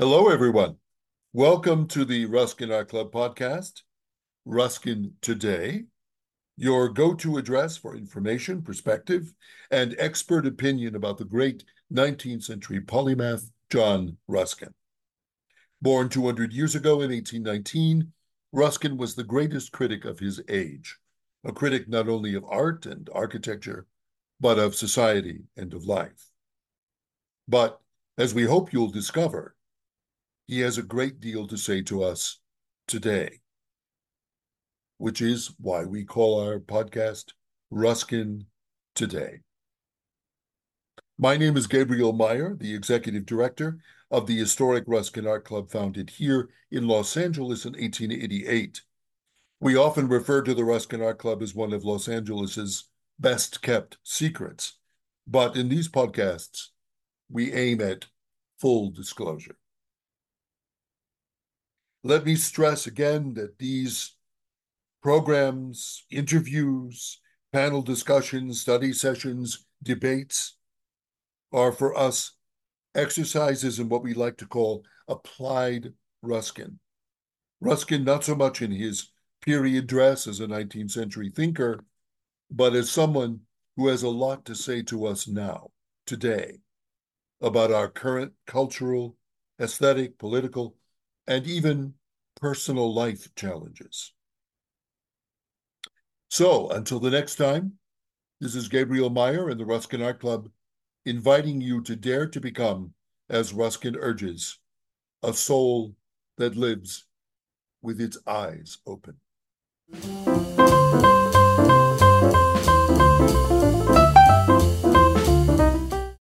Hello, everyone. Welcome to the Ruskin Art Club podcast, Ruskin Today, your go to address for information, perspective, and expert opinion about the great 19th century polymath John Ruskin. Born 200 years ago in 1819, Ruskin was the greatest critic of his age, a critic not only of art and architecture, but of society and of life. But as we hope you'll discover, he has a great deal to say to us today, which is why we call our podcast Ruskin Today. My name is Gabriel Meyer, the executive director of the historic Ruskin Art Club founded here in Los Angeles in 1888. We often refer to the Ruskin Art Club as one of Los Angeles's best kept secrets, but in these podcasts, we aim at full disclosure. Let me stress again that these programs, interviews, panel discussions, study sessions, debates are for us exercises in what we like to call applied Ruskin. Ruskin, not so much in his period dress as a 19th century thinker, but as someone who has a lot to say to us now, today, about our current cultural, aesthetic, political, and even personal life challenges. So until the next time, this is Gabriel Meyer and the Ruskin Art Club inviting you to dare to become, as Ruskin urges, a soul that lives with its eyes open.